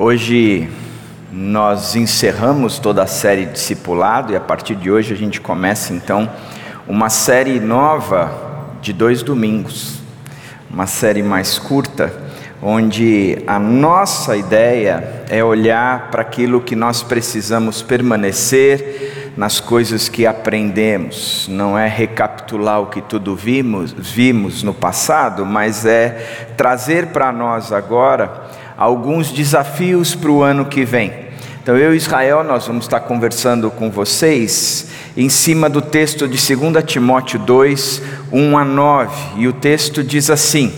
Hoje nós encerramos toda a série discipulado e a partir de hoje a gente começa então uma série nova de dois domingos, uma série mais curta, onde a nossa ideia é olhar para aquilo que nós precisamos permanecer nas coisas que aprendemos, não é recapitular o que tudo vimos, vimos no passado, mas é trazer para nós agora alguns desafios para o ano que vem. Então, eu e Israel, nós vamos estar conversando com vocês em cima do texto de 2 Timóteo 2, 1 a 9, e o texto diz assim: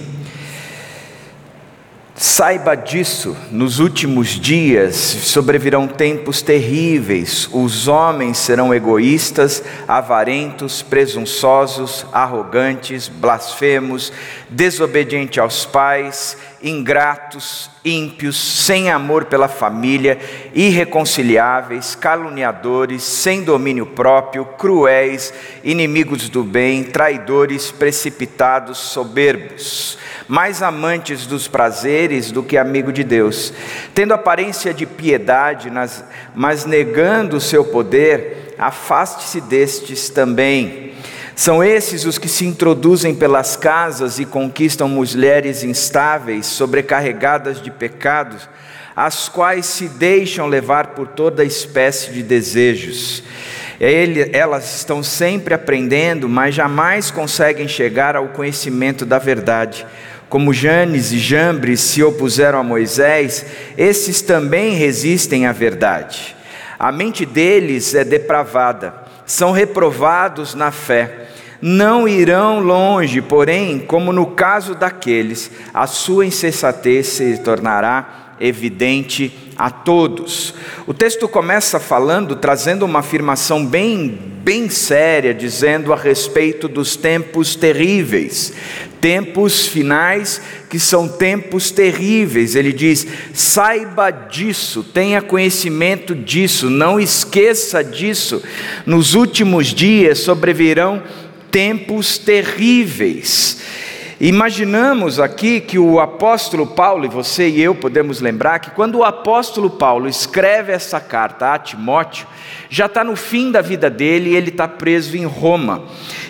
Saiba disso, nos últimos dias sobrevirão tempos terríveis, os homens serão egoístas, avarentos, presunçosos, arrogantes, blasfemos, desobedientes aos pais, ingratos, ímpios, sem amor pela família, irreconciliáveis, caluniadores, sem domínio próprio, cruéis, inimigos do bem, traidores, precipitados, soberbos, mais amantes dos prazeres do que amigo de Deus, tendo aparência de piedade, mas negando o seu poder, afaste-se destes também. São esses os que se introduzem pelas casas e conquistam mulheres instáveis, sobrecarregadas de pecados, as quais se deixam levar por toda espécie de desejos. Ele, elas estão sempre aprendendo, mas jamais conseguem chegar ao conhecimento da verdade. Como Janes e Jambres se opuseram a Moisés, esses também resistem à verdade. A mente deles é depravada, são reprovados na fé não irão longe, porém, como no caso daqueles, a sua insensatez se tornará evidente a todos. O texto começa falando, trazendo uma afirmação bem, bem séria, dizendo a respeito dos tempos terríveis, tempos finais que são tempos terríveis. Ele diz: saiba disso, tenha conhecimento disso, não esqueça disso. Nos últimos dias sobrevirão tempos terríveis. Imaginamos aqui que o apóstolo Paulo, e você e eu podemos lembrar que quando o apóstolo Paulo escreve essa carta a Timóteo, já está no fim da vida dele e ele está preso em Roma.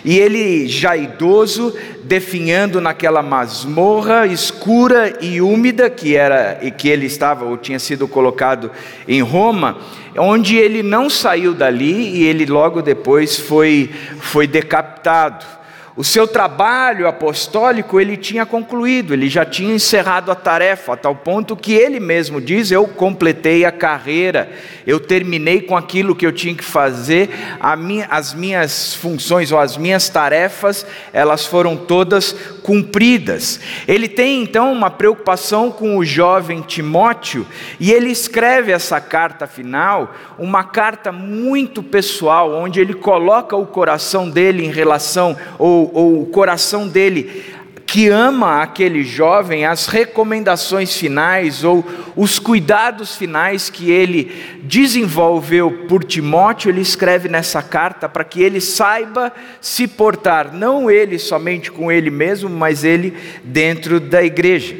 E ele, já idoso, definhando naquela masmorra escura e úmida que era e que ele estava ou tinha sido colocado em Roma, onde ele não saiu dali e ele logo depois foi, foi decapitado. O seu trabalho apostólico ele tinha concluído, ele já tinha encerrado a tarefa, a tal ponto que ele mesmo diz: Eu completei a carreira, eu terminei com aquilo que eu tinha que fazer, minha, as minhas funções ou as minhas tarefas, elas foram todas cumpridas. Ele tem então uma preocupação com o jovem Timóteo e ele escreve essa carta final, uma carta muito pessoal, onde ele coloca o coração dele em relação ou ou, o coração dele que ama aquele jovem, as recomendações finais ou os cuidados finais que ele desenvolveu por Timóteo, ele escreve nessa carta para que ele saiba se portar, não ele somente com ele mesmo, mas ele dentro da igreja.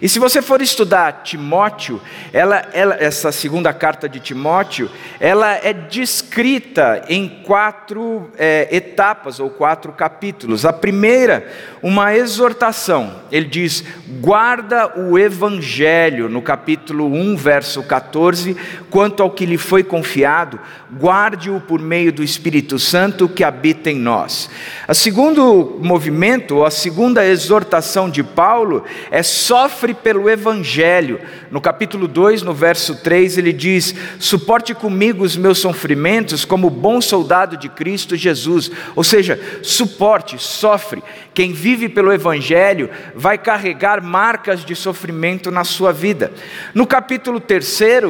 E se você for estudar Timóteo, ela, ela, essa segunda carta de Timóteo, ela é descrita em quatro é, etapas ou quatro capítulos. A primeira, uma exortação. Ele diz: guarda o evangelho, no capítulo 1, verso 14, quanto ao que lhe foi confiado, guarde-o por meio do Espírito Santo que habita em nós. O segundo movimento, a segunda exortação de Paulo, é sofre sofre pelo Evangelho. No capítulo 2, no verso 3, ele diz: Suporte comigo os meus sofrimentos como bom soldado de Cristo Jesus. Ou seja, suporte, sofre. Quem vive pelo Evangelho vai carregar marcas de sofrimento na sua vida. No capítulo 3,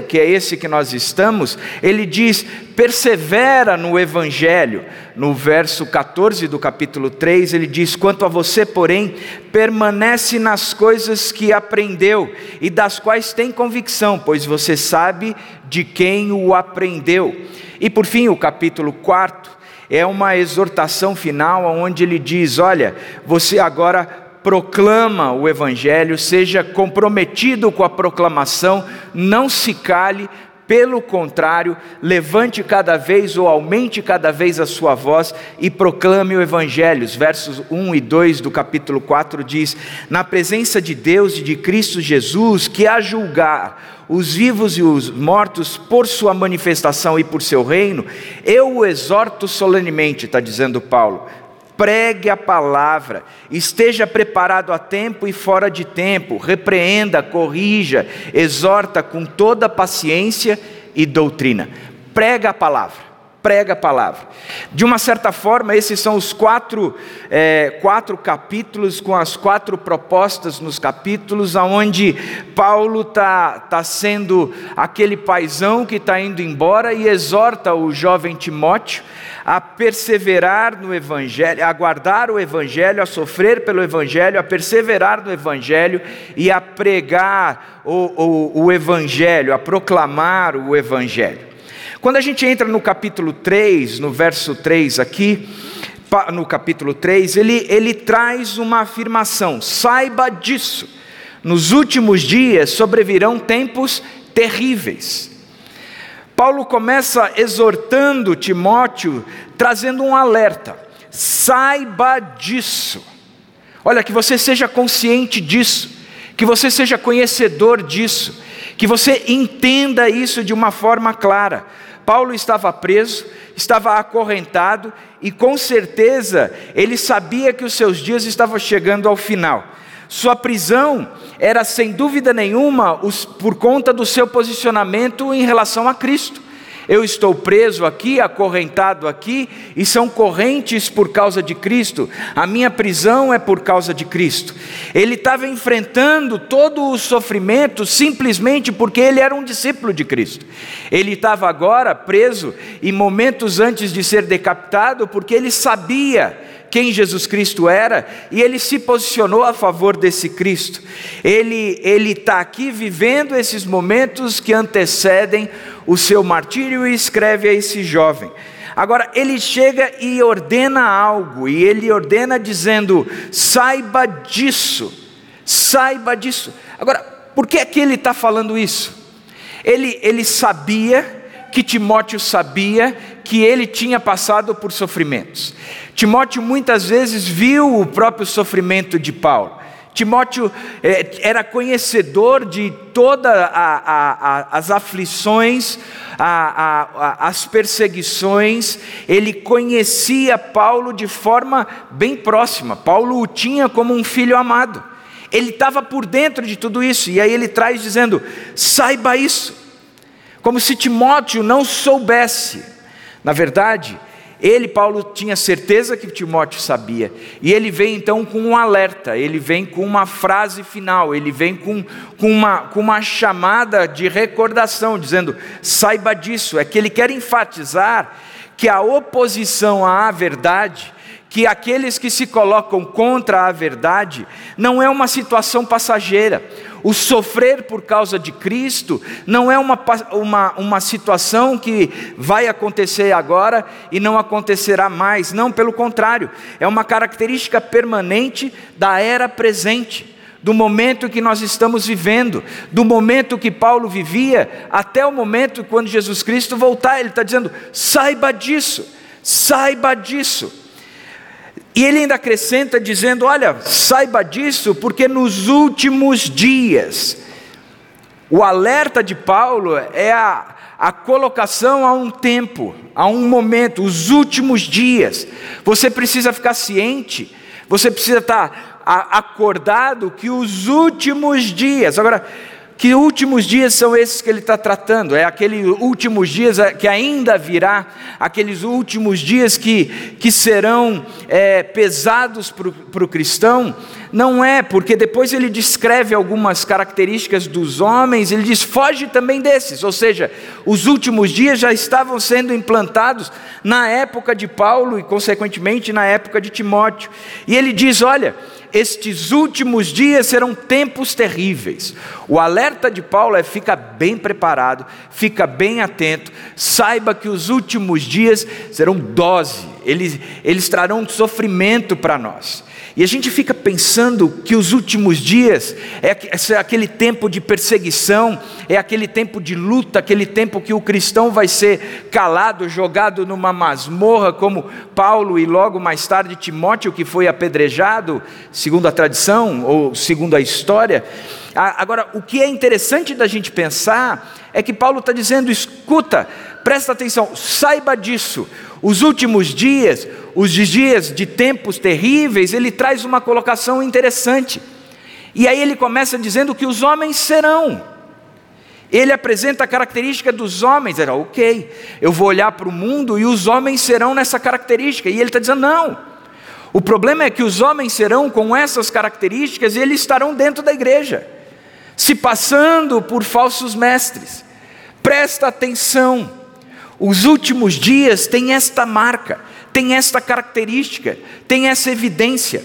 que é esse que nós estamos, ele diz: persevera no Evangelho. No verso 14 do capítulo 3, ele diz: Quanto a você, porém, permanece nas coisas que aprendeu e das quais tem convicção, pois você sabe de quem o aprendeu. E por fim, o capítulo 4 é uma exortação final, onde ele diz: Olha, você agora proclama o Evangelho, seja comprometido com a proclamação não se cale, pelo contrário, levante cada vez ou aumente cada vez a sua voz e proclame o Evangelho. Os versos 1 e 2 do capítulo 4 diz: Na presença de Deus e de Cristo Jesus, que a julgar os vivos e os mortos por sua manifestação e por seu reino, eu o exorto solenemente, está dizendo Paulo pregue a palavra, esteja preparado a tempo e fora de tempo, repreenda, corrija, exorta com toda paciência e doutrina. Prega a palavra, prega a palavra. De uma certa forma, esses são os quatro, é, quatro capítulos, com as quatro propostas nos capítulos, aonde Paulo está tá sendo aquele paisão que está indo embora e exorta o jovem Timóteo a perseverar no Evangelho, a guardar o Evangelho, a sofrer pelo Evangelho, a perseverar no Evangelho e a pregar o, o, o Evangelho, a proclamar o Evangelho. Quando a gente entra no capítulo 3, no verso 3 aqui, no capítulo 3, ele, ele traz uma afirmação: saiba disso, nos últimos dias sobrevirão tempos terríveis. Paulo começa exortando Timóteo, trazendo um alerta: saiba disso. Olha, que você seja consciente disso, que você seja conhecedor disso, que você entenda isso de uma forma clara. Paulo estava preso, estava acorrentado e com certeza ele sabia que os seus dias estavam chegando ao final. Sua prisão era sem dúvida nenhuma por conta do seu posicionamento em relação a Cristo. Eu estou preso aqui, acorrentado aqui, e são correntes por causa de Cristo. A minha prisão é por causa de Cristo. Ele estava enfrentando todo o sofrimento simplesmente porque ele era um discípulo de Cristo. Ele estava agora preso e momentos antes de ser decapitado porque ele sabia quem Jesus Cristo era e ele se posicionou a favor desse Cristo. Ele ele está aqui vivendo esses momentos que antecedem o seu martírio e escreve a esse jovem. Agora ele chega e ordena algo e ele ordena dizendo: saiba disso, saiba disso. Agora por que é que ele está falando isso? Ele ele sabia que Timóteo sabia que ele tinha passado por sofrimentos. Timóteo muitas vezes viu o próprio sofrimento de Paulo. Timóteo é, era conhecedor de todas as aflições, a, a, as perseguições, ele conhecia Paulo de forma bem próxima. Paulo o tinha como um filho amado. Ele estava por dentro de tudo isso, e aí ele traz dizendo: saiba isso, como se Timóteo não soubesse. Na verdade, ele, Paulo, tinha certeza que Timóteo sabia, e ele vem então com um alerta, ele vem com uma frase final, ele vem com, com, uma, com uma chamada de recordação, dizendo: saiba disso, é que ele quer enfatizar que a oposição à verdade, que aqueles que se colocam contra a verdade, não é uma situação passageira. O sofrer por causa de Cristo não é uma, uma, uma situação que vai acontecer agora e não acontecerá mais. Não, pelo contrário, é uma característica permanente da era presente do momento que nós estamos vivendo, do momento que Paulo vivia, até o momento quando Jesus Cristo voltar, ele está dizendo: saiba disso, saiba disso. E ele ainda acrescenta dizendo: Olha, saiba disso, porque nos últimos dias, o alerta de Paulo é a, a colocação a um tempo, a um momento, os últimos dias. Você precisa ficar ciente, você precisa estar acordado que os últimos dias. Agora, que últimos dias são esses que ele está tratando? É aqueles últimos dias que ainda virá, aqueles últimos dias que, que serão é, pesados para o cristão? Não é, porque depois ele descreve algumas características dos homens, ele diz: foge também desses, ou seja, os últimos dias já estavam sendo implantados na época de Paulo e, consequentemente, na época de Timóteo. E ele diz: olha estes últimos dias serão tempos terríveis. O alerta de Paulo é: fica bem preparado, fica bem atento, saiba que os últimos dias serão dose, eles, eles trarão sofrimento para nós. E a gente fica pensando que os últimos dias é, é aquele tempo de perseguição, é aquele tempo de luta, aquele tempo que o cristão vai ser calado, jogado numa masmorra, como Paulo e logo mais tarde Timóteo, que foi apedrejado, segundo a tradição ou segundo a história. Agora, o que é interessante da gente pensar é que Paulo está dizendo: escuta, presta atenção, saiba disso. Os últimos dias, os dias de tempos terríveis, ele traz uma colocação interessante. E aí ele começa dizendo que os homens serão. Ele apresenta a característica dos homens. Era ok, eu vou olhar para o mundo e os homens serão nessa característica. E ele está dizendo: não. O problema é que os homens serão com essas características e eles estarão dentro da igreja, se passando por falsos mestres. Presta atenção. Os últimos dias têm esta marca, têm esta característica, têm essa evidência.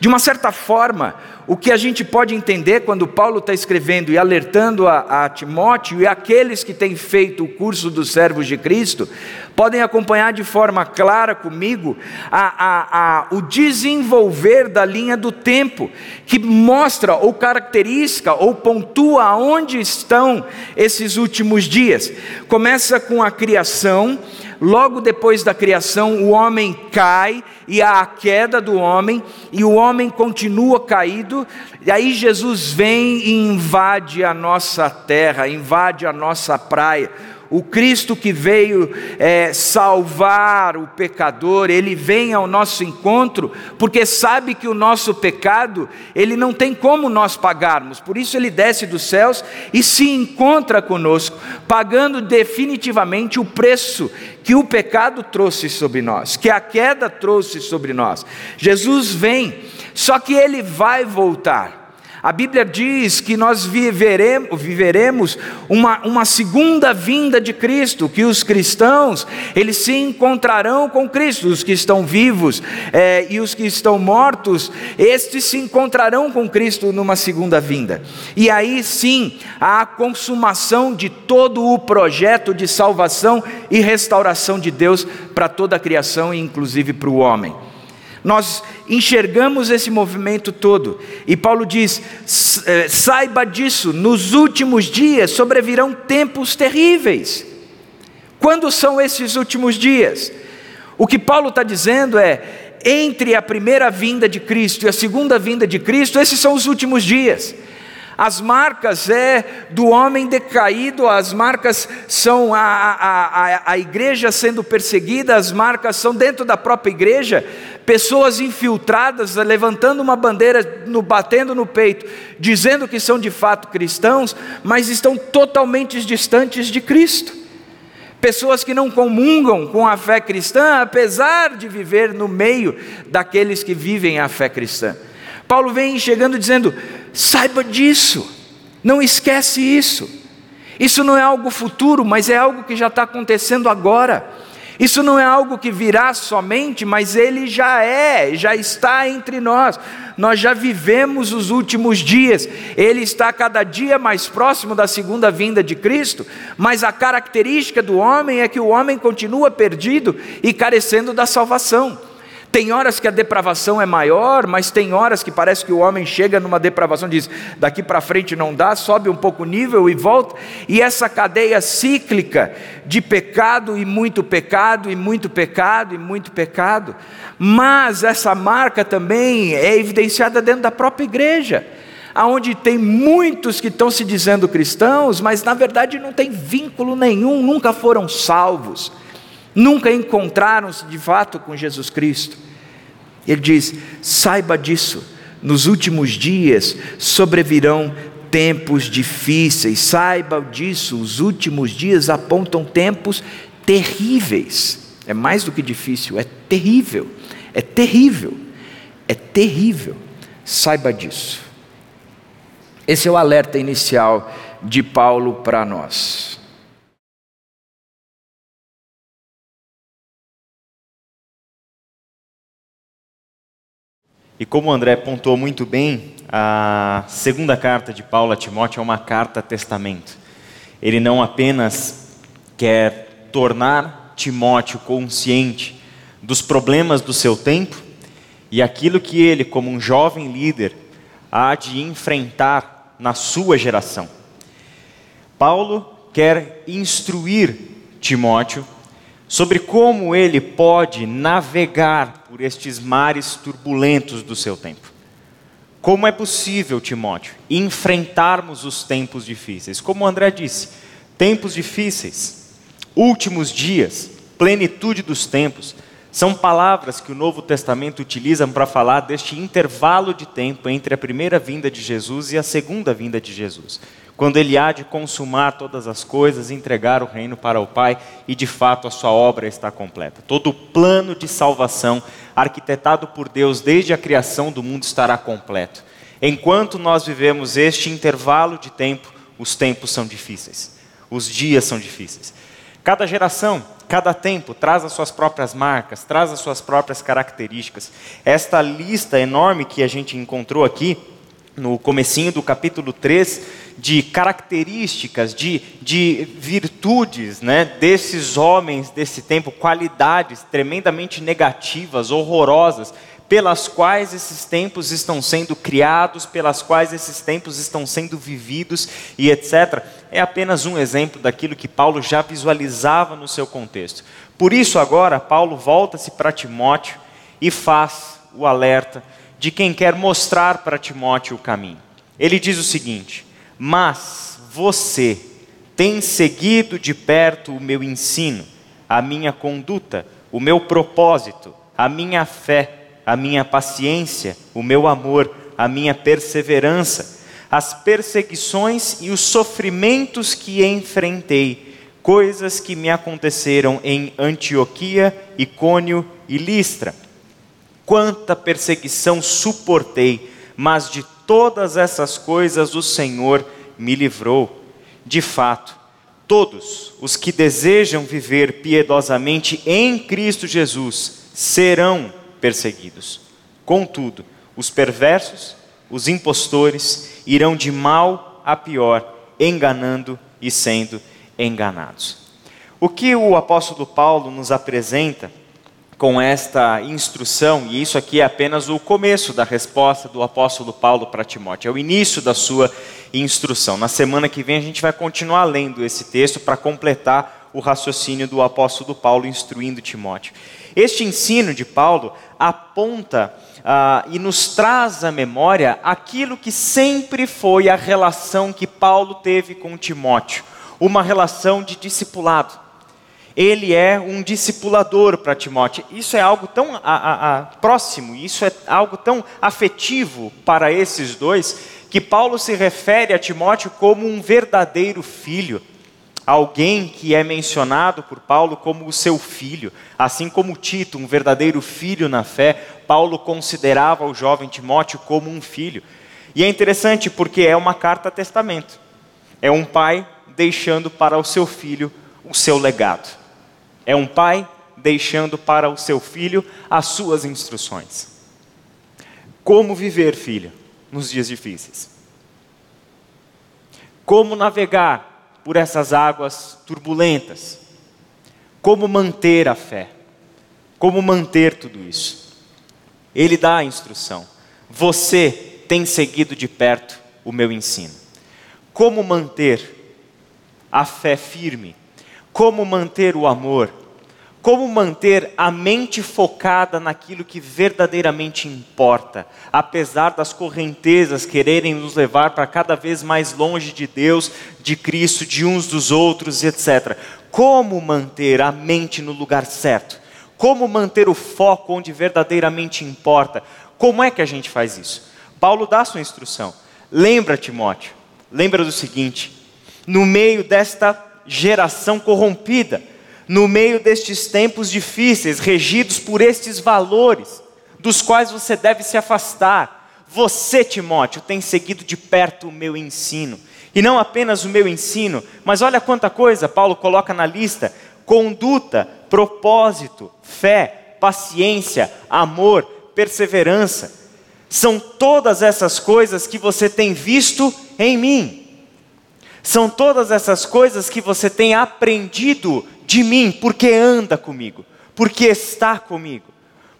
De uma certa forma, o que a gente pode entender quando Paulo está escrevendo e alertando a, a, Timóteo e aqueles que têm feito o curso dos servos de Cristo, podem acompanhar de forma clara comigo a, a, o desenvolver da linha do tempo, que mostra ou caracteriza ou pontua onde estão esses últimos dias. Começa com a criação logo depois da criação, o homem cai e há a queda do homem, e o homem continua caído, e aí Jesus vem e invade a nossa terra, invade a nossa praia o Cristo que veio é, salvar o pecador, ele vem ao nosso encontro, porque sabe que o nosso pecado, ele não tem como nós pagarmos, por isso ele desce dos céus e se encontra conosco, pagando definitivamente o preço que o pecado trouxe sobre nós, que a queda trouxe sobre nós. Jesus vem, só que ele vai voltar. A Bíblia diz que nós viveremos, viveremos uma, uma segunda vinda de Cristo, que os cristãos, eles se encontrarão com Cristo, os que estão vivos é, e os que estão mortos, estes se encontrarão com Cristo numa segunda vinda. E aí sim, a consumação de todo o projeto de salvação e restauração de Deus para toda a criação inclusive para o homem. Nós enxergamos esse movimento todo, e Paulo diz: eh, saiba disso, nos últimos dias sobrevirão tempos terríveis. Quando são esses últimos dias? O que Paulo está dizendo é: entre a primeira vinda de Cristo e a segunda vinda de Cristo, esses são os últimos dias. As marcas é do homem decaído, as marcas são a, a, a, a igreja sendo perseguida, as marcas são dentro da própria igreja, pessoas infiltradas levantando uma bandeira, no, batendo no peito, dizendo que são de fato cristãos, mas estão totalmente distantes de Cristo. Pessoas que não comungam com a fé cristã, apesar de viver no meio daqueles que vivem a fé cristã. Paulo vem chegando dizendo: saiba disso, não esquece isso. Isso não é algo futuro, mas é algo que já está acontecendo agora. Isso não é algo que virá somente, mas ele já é, já está entre nós. Nós já vivemos os últimos dias. Ele está cada dia mais próximo da segunda vinda de Cristo, mas a característica do homem é que o homem continua perdido e carecendo da salvação. Tem horas que a depravação é maior, mas tem horas que parece que o homem chega numa depravação, diz: daqui para frente não dá, sobe um pouco o nível e volta. E essa cadeia cíclica de pecado e muito pecado, e muito pecado e muito pecado. Mas essa marca também é evidenciada dentro da própria igreja aonde tem muitos que estão se dizendo cristãos, mas na verdade não tem vínculo nenhum, nunca foram salvos, nunca encontraram-se de fato com Jesus Cristo. Ele diz: saiba disso, nos últimos dias sobrevirão tempos difíceis, saiba disso, os últimos dias apontam tempos terríveis. É mais do que difícil, é terrível, é terrível, é terrível. Saiba disso. Esse é o alerta inicial de Paulo para nós. E como o André pontuou muito bem, a segunda carta de Paulo a Timóteo é uma carta testamento. Ele não apenas quer tornar Timóteo consciente dos problemas do seu tempo e aquilo que ele, como um jovem líder, há de enfrentar na sua geração. Paulo quer instruir Timóteo sobre como ele pode navegar por estes mares turbulentos do seu tempo. Como é possível, Timóteo, enfrentarmos os tempos difíceis? Como o André disse, tempos difíceis, últimos dias, plenitude dos tempos, são palavras que o Novo Testamento utiliza para falar deste intervalo de tempo entre a primeira vinda de Jesus e a segunda vinda de Jesus quando ele há de consumar todas as coisas, entregar o reino para o Pai e de fato a sua obra está completa. Todo o plano de salvação arquitetado por Deus desde a criação do mundo estará completo. Enquanto nós vivemos este intervalo de tempo, os tempos são difíceis, os dias são difíceis. Cada geração, cada tempo traz as suas próprias marcas, traz as suas próprias características. Esta lista enorme que a gente encontrou aqui, no comecinho do capítulo 3, de características, de, de virtudes né, desses homens desse tempo, qualidades tremendamente negativas, horrorosas, pelas quais esses tempos estão sendo criados, pelas quais esses tempos estão sendo vividos e etc. É apenas um exemplo daquilo que Paulo já visualizava no seu contexto. Por isso, agora, Paulo volta-se para Timóteo e faz o alerta de quem quer mostrar para Timóteo o caminho. Ele diz o seguinte: Mas você tem seguido de perto o meu ensino, a minha conduta, o meu propósito, a minha fé, a minha paciência, o meu amor, a minha perseverança, as perseguições e os sofrimentos que enfrentei, coisas que me aconteceram em Antioquia, Icônio e Listra. Quanta perseguição suportei, mas de todas essas coisas o Senhor me livrou. De fato, todos os que desejam viver piedosamente em Cristo Jesus serão perseguidos. Contudo, os perversos, os impostores, irão de mal a pior, enganando e sendo enganados. O que o apóstolo Paulo nos apresenta com esta instrução, e isso aqui é apenas o começo da resposta do apóstolo Paulo para Timóteo, é o início da sua instrução. Na semana que vem a gente vai continuar lendo esse texto para completar o raciocínio do apóstolo Paulo instruindo Timóteo. Este ensino de Paulo aponta uh, e nos traz à memória aquilo que sempre foi a relação que Paulo teve com Timóteo, uma relação de discipulado ele é um discipulador para Timóteo. Isso é algo tão a, a, a, próximo, isso é algo tão afetivo para esses dois, que Paulo se refere a Timóteo como um verdadeiro filho. Alguém que é mencionado por Paulo como o seu filho, assim como Tito, um verdadeiro filho na fé, Paulo considerava o jovem Timóteo como um filho. E é interessante porque é uma carta testamento. É um pai deixando para o seu filho o seu legado. É um pai deixando para o seu filho as suas instruções. Como viver, filho, nos dias difíceis? Como navegar por essas águas turbulentas? Como manter a fé? Como manter tudo isso? Ele dá a instrução. Você tem seguido de perto o meu ensino. Como manter a fé firme como manter o amor, como manter a mente focada naquilo que verdadeiramente importa, apesar das correntezas quererem nos levar para cada vez mais longe de Deus, de Cristo, de uns dos outros, etc. Como manter a mente no lugar certo? Como manter o foco onde verdadeiramente importa? Como é que a gente faz isso? Paulo dá sua instrução. Lembra, Timóteo, lembra do seguinte: no meio desta geração corrompida, no meio destes tempos difíceis, regidos por estes valores, dos quais você deve se afastar. Você, Timóteo, tem seguido de perto o meu ensino. E não apenas o meu ensino, mas olha quanta coisa Paulo coloca na lista: conduta, propósito, fé, paciência, amor, perseverança. São todas essas coisas que você tem visto em mim. São todas essas coisas que você tem aprendido de mim, porque anda comigo, porque está comigo,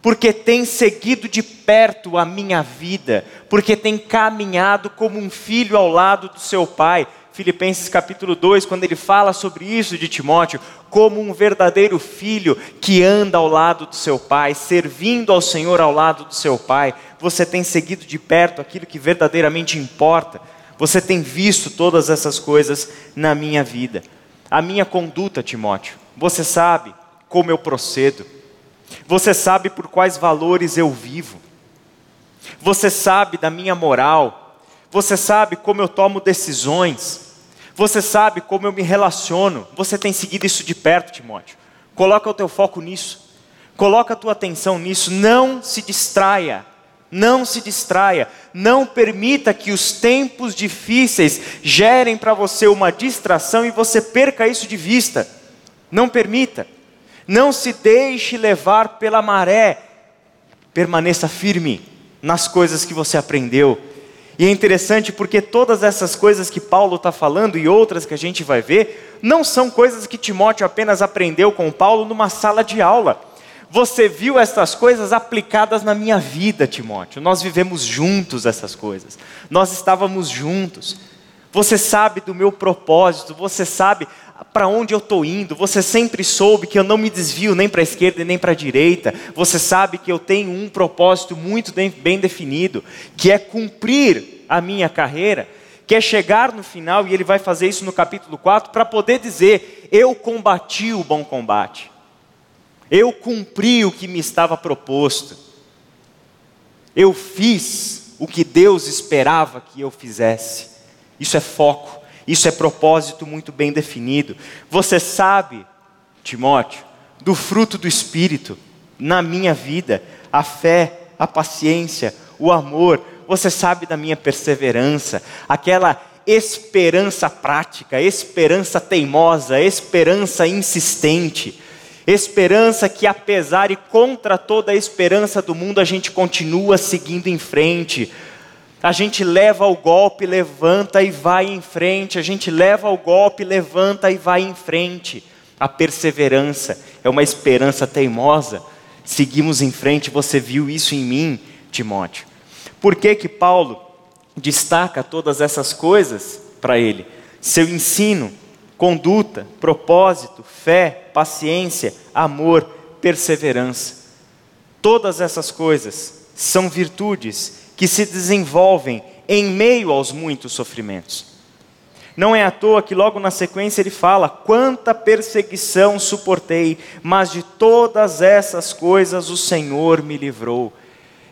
porque tem seguido de perto a minha vida, porque tem caminhado como um filho ao lado do seu pai. Filipenses capítulo 2, quando ele fala sobre isso de Timóteo, como um verdadeiro filho que anda ao lado do seu pai, servindo ao Senhor ao lado do seu pai, você tem seguido de perto aquilo que verdadeiramente importa, você tem visto todas essas coisas na minha vida. A minha conduta, Timóteo, você sabe como eu procedo, você sabe por quais valores eu vivo, você sabe da minha moral, você sabe como eu tomo decisões, você sabe como eu me relaciono. Você tem seguido isso de perto, Timóteo. Coloca o teu foco nisso. Coloca a tua atenção nisso. Não se distraia. Não se distraia. Não permita que os tempos difíceis gerem para você uma distração e você perca isso de vista. Não permita. Não se deixe levar pela maré. Permaneça firme nas coisas que você aprendeu e é interessante porque todas essas coisas que Paulo está falando e outras que a gente vai ver, não são coisas que Timóteo apenas aprendeu com Paulo numa sala de aula. Você viu essas coisas aplicadas na minha vida, Timóteo. Nós vivemos juntos essas coisas. Nós estávamos juntos. Você sabe do meu propósito, você sabe para onde eu estou indo, você sempre soube que eu não me desvio nem para a esquerda nem para a direita, você sabe que eu tenho um propósito muito bem definido, que é cumprir a minha carreira, que é chegar no final, e ele vai fazer isso no capítulo 4, para poder dizer: eu combati o bom combate, eu cumpri o que me estava proposto, eu fiz o que Deus esperava que eu fizesse. Isso é foco. Isso é propósito muito bem definido. Você sabe, Timóteo, do fruto do Espírito na minha vida: a fé, a paciência, o amor. Você sabe da minha perseverança, aquela esperança prática, esperança teimosa, esperança insistente. Esperança que, apesar e contra toda a esperança do mundo, a gente continua seguindo em frente, a gente leva o golpe, levanta e vai em frente. A gente leva o golpe, levanta e vai em frente. A perseverança é uma esperança teimosa. Seguimos em frente. Você viu isso em mim, Timóteo. Por que que Paulo destaca todas essas coisas para ele? Seu ensino, conduta, propósito, fé, paciência, amor, perseverança. Todas essas coisas são virtudes que se desenvolvem em meio aos muitos sofrimentos. Não é à toa que logo na sequência ele fala: Quanta perseguição suportei, mas de todas essas coisas o Senhor me livrou.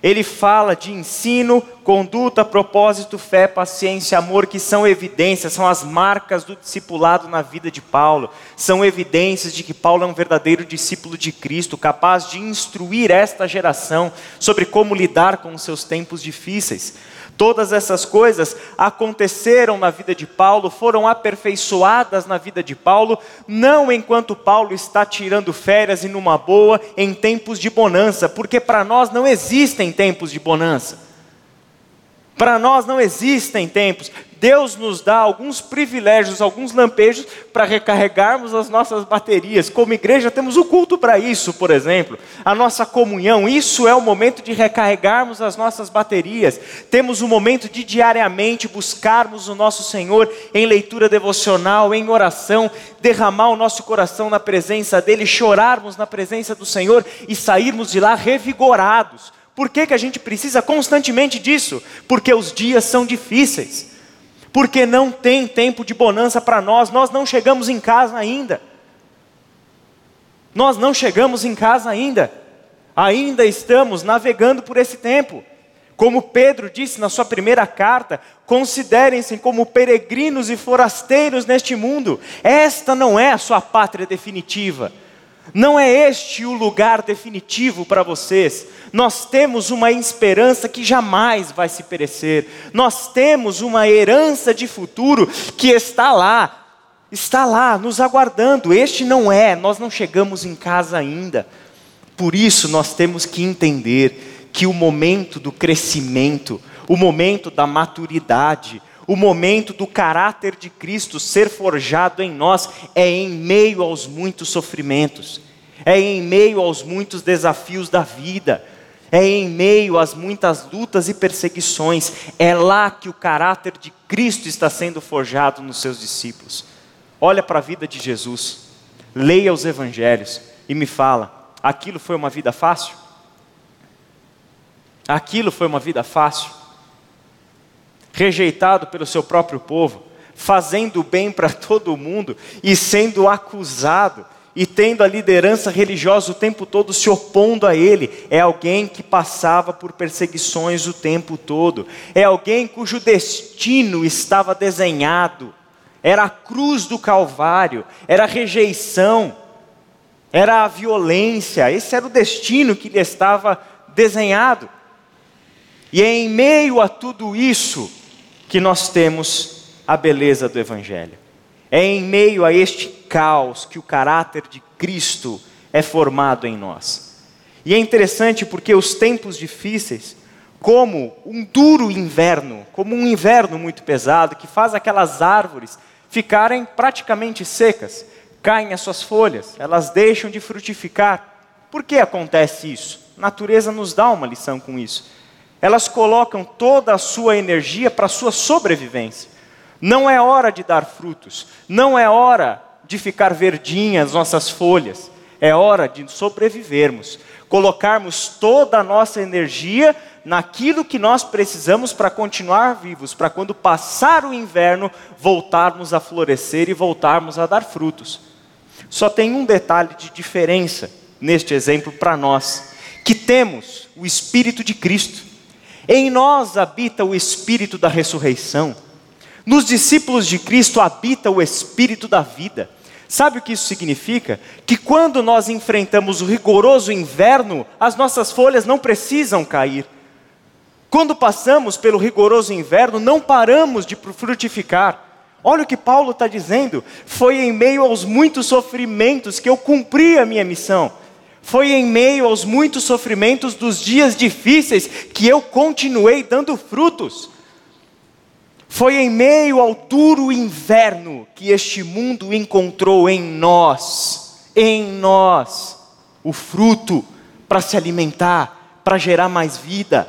Ele fala de ensino, conduta, propósito, fé, paciência, amor, que são evidências, são as marcas do discipulado na vida de Paulo. São evidências de que Paulo é um verdadeiro discípulo de Cristo, capaz de instruir esta geração sobre como lidar com os seus tempos difíceis. Todas essas coisas aconteceram na vida de Paulo, foram aperfeiçoadas na vida de Paulo, não enquanto Paulo está tirando férias e numa boa em tempos de bonança, porque para nós não existem tempos de bonança. Para nós não existem tempos. Deus nos dá alguns privilégios, alguns lampejos para recarregarmos as nossas baterias. Como igreja, temos o culto para isso, por exemplo. A nossa comunhão, isso é o momento de recarregarmos as nossas baterias. Temos o momento de diariamente buscarmos o nosso Senhor em leitura devocional, em oração, derramar o nosso coração na presença dEle, chorarmos na presença do Senhor e sairmos de lá revigorados por que, que a gente precisa constantemente disso? Porque os dias são difíceis. Porque não tem tempo de bonança para nós, nós não chegamos em casa ainda. Nós não chegamos em casa ainda. Ainda estamos navegando por esse tempo. Como Pedro disse na sua primeira carta, considerem-se como peregrinos e forasteiros neste mundo. Esta não é a sua pátria definitiva. Não é este o lugar definitivo para vocês. Nós temos uma esperança que jamais vai se perecer. Nós temos uma herança de futuro que está lá, está lá nos aguardando. Este não é, nós não chegamos em casa ainda. Por isso nós temos que entender que o momento do crescimento, o momento da maturidade, o momento do caráter de Cristo ser forjado em nós é em meio aos muitos sofrimentos, é em meio aos muitos desafios da vida, é em meio às muitas lutas e perseguições, é lá que o caráter de Cristo está sendo forjado nos seus discípulos. Olha para a vida de Jesus, leia os evangelhos e me fala: aquilo foi uma vida fácil? Aquilo foi uma vida fácil? Rejeitado pelo seu próprio povo, fazendo bem para todo mundo e sendo acusado e tendo a liderança religiosa o tempo todo se opondo a ele. É alguém que passava por perseguições o tempo todo. É alguém cujo destino estava desenhado. Era a cruz do Calvário, era a rejeição, era a violência. Esse era o destino que lhe estava desenhado. E em meio a tudo isso que nós temos a beleza do Evangelho. É em meio a este caos que o caráter de Cristo é formado em nós. E é interessante porque os tempos difíceis, como um duro inverno, como um inverno muito pesado, que faz aquelas árvores ficarem praticamente secas, caem as suas folhas, elas deixam de frutificar. Por que acontece isso? A natureza nos dá uma lição com isso. Elas colocam toda a sua energia para a sua sobrevivência. Não é hora de dar frutos, não é hora de ficar verdinhas nossas folhas, é hora de sobrevivermos, colocarmos toda a nossa energia naquilo que nós precisamos para continuar vivos, para quando passar o inverno voltarmos a florescer e voltarmos a dar frutos. Só tem um detalhe de diferença neste exemplo para nós, que temos o Espírito de Cristo. Em nós habita o Espírito da ressurreição. Nos discípulos de Cristo habita o espírito da vida. Sabe o que isso significa? Que quando nós enfrentamos o rigoroso inverno, as nossas folhas não precisam cair. Quando passamos pelo rigoroso inverno, não paramos de frutificar. Olha o que Paulo está dizendo. Foi em meio aos muitos sofrimentos que eu cumpri a minha missão. Foi em meio aos muitos sofrimentos dos dias difíceis que eu continuei dando frutos. Foi em meio ao duro inverno que este mundo encontrou em nós, em nós, o fruto para se alimentar, para gerar mais vida.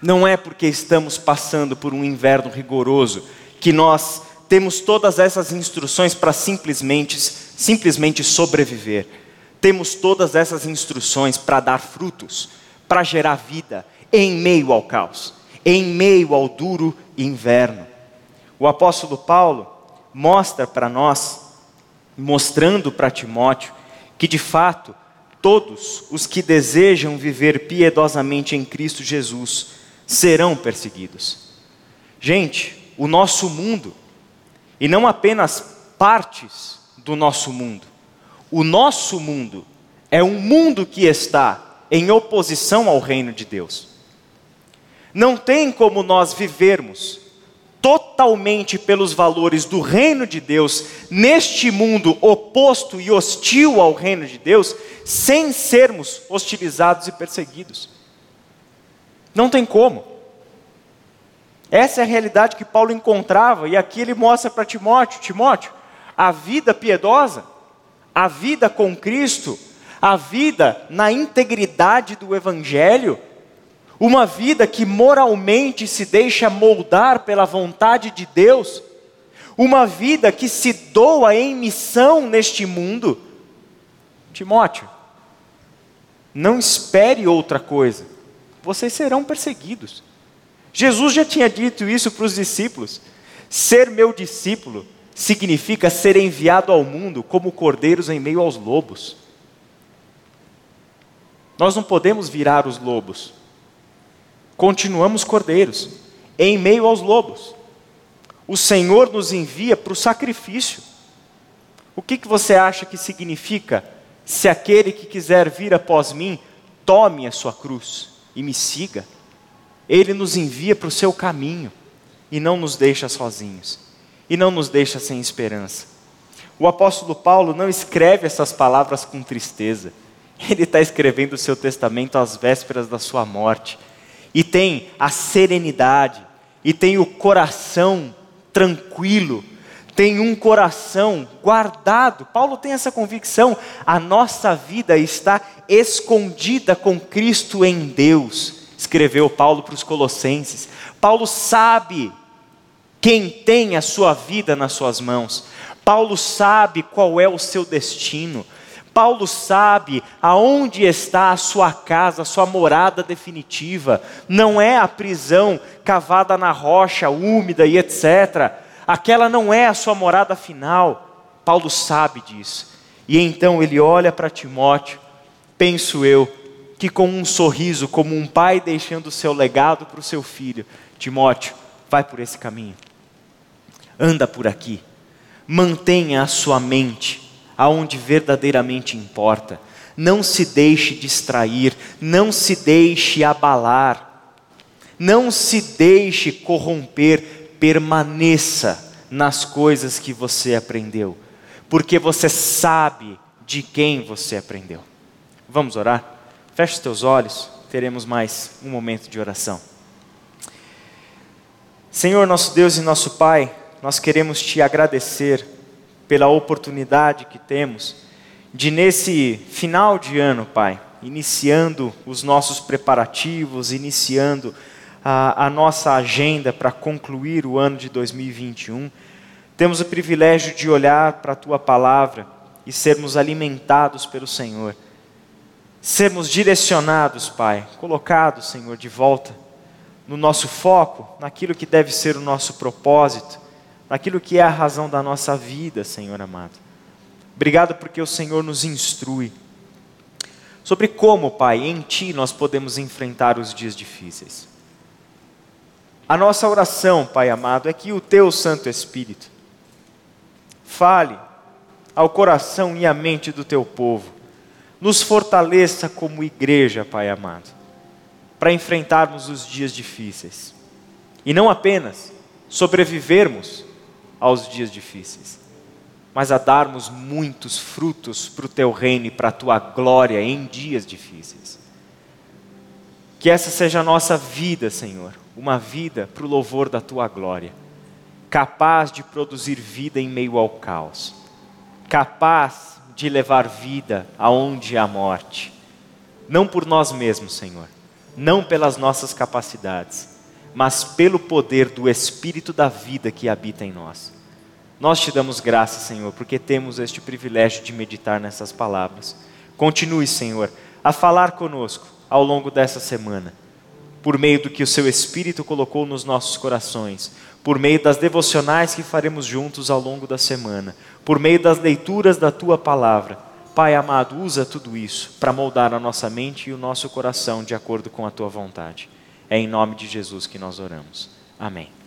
Não é porque estamos passando por um inverno rigoroso que nós temos todas essas instruções para simplesmente, simplesmente sobreviver. Temos todas essas instruções para dar frutos, para gerar vida em meio ao caos em meio ao duro inverno. O apóstolo Paulo mostra para nós, mostrando para Timóteo, que de fato todos os que desejam viver piedosamente em Cristo Jesus serão perseguidos. Gente, o nosso mundo, e não apenas partes do nosso mundo, o nosso mundo é um mundo que está em oposição ao reino de Deus. Não tem como nós vivermos totalmente pelos valores do reino de Deus, neste mundo oposto e hostil ao reino de Deus, sem sermos hostilizados e perseguidos. Não tem como. Essa é a realidade que Paulo encontrava, e aqui ele mostra para Timóteo: Timóteo, a vida piedosa, a vida com Cristo, a vida na integridade do Evangelho, uma vida que moralmente se deixa moldar pela vontade de Deus, uma vida que se doa em missão neste mundo. Timóteo, não espere outra coisa, vocês serão perseguidos. Jesus já tinha dito isso para os discípulos: ser meu discípulo significa ser enviado ao mundo como cordeiros em meio aos lobos. Nós não podemos virar os lobos, continuamos cordeiros, em meio aos lobos. O Senhor nos envia para o sacrifício. O que, que você acha que significa se aquele que quiser vir após mim, tome a sua cruz e me siga? Ele nos envia para o seu caminho e não nos deixa sozinhos, e não nos deixa sem esperança. O apóstolo Paulo não escreve essas palavras com tristeza, Ele está escrevendo o seu testamento às vésperas da sua morte. E tem a serenidade, e tem o coração tranquilo, tem um coração guardado. Paulo tem essa convicção: a nossa vida está escondida com Cristo em Deus, escreveu Paulo para os Colossenses. Paulo sabe quem tem a sua vida nas suas mãos. Paulo sabe qual é o seu destino. Paulo sabe aonde está a sua casa, a sua morada definitiva. Não é a prisão cavada na rocha, úmida e etc. Aquela não é a sua morada final. Paulo sabe disso. E então ele olha para Timóteo, penso eu, que com um sorriso, como um pai deixando o seu legado para o seu filho, Timóteo, vai por esse caminho. Anda por aqui Mantenha a sua mente aonde verdadeiramente importa. Não se deixe distrair, não se deixe abalar, não se deixe corromper, permaneça nas coisas que você aprendeu, porque você sabe de quem você aprendeu. Vamos orar? Feche os teus olhos, teremos mais um momento de oração. Senhor, nosso Deus e nosso Pai, nós queremos te agradecer pela oportunidade que temos de, nesse final de ano, Pai, iniciando os nossos preparativos, iniciando a, a nossa agenda para concluir o ano de 2021, temos o privilégio de olhar para a Tua palavra e sermos alimentados pelo Senhor. Sermos direcionados, Pai, colocados, Senhor, de volta no nosso foco, naquilo que deve ser o nosso propósito naquilo que é a razão da nossa vida, Senhor amado. Obrigado porque o Senhor nos instrui sobre como, Pai, em Ti nós podemos enfrentar os dias difíceis. A nossa oração, Pai amado, é que o Teu Santo Espírito fale ao coração e à mente do Teu povo, nos fortaleça como igreja, Pai amado, para enfrentarmos os dias difíceis. E não apenas sobrevivermos, aos dias difíceis, mas a darmos muitos frutos para o teu reino e para a tua glória em dias difíceis. Que essa seja a nossa vida, Senhor, uma vida para o louvor da tua glória, capaz de produzir vida em meio ao caos, capaz de levar vida aonde há morte, não por nós mesmos, Senhor, não pelas nossas capacidades, mas pelo poder do Espírito da vida que habita em nós. Nós te damos graça, Senhor, porque temos este privilégio de meditar nessas palavras. Continue, Senhor, a falar conosco ao longo dessa semana, por meio do que o Seu Espírito colocou nos nossos corações, por meio das devocionais que faremos juntos ao longo da semana, por meio das leituras da Tua palavra. Pai amado, usa tudo isso para moldar a nossa mente e o nosso coração de acordo com a Tua vontade. É em nome de Jesus que nós oramos. Amém.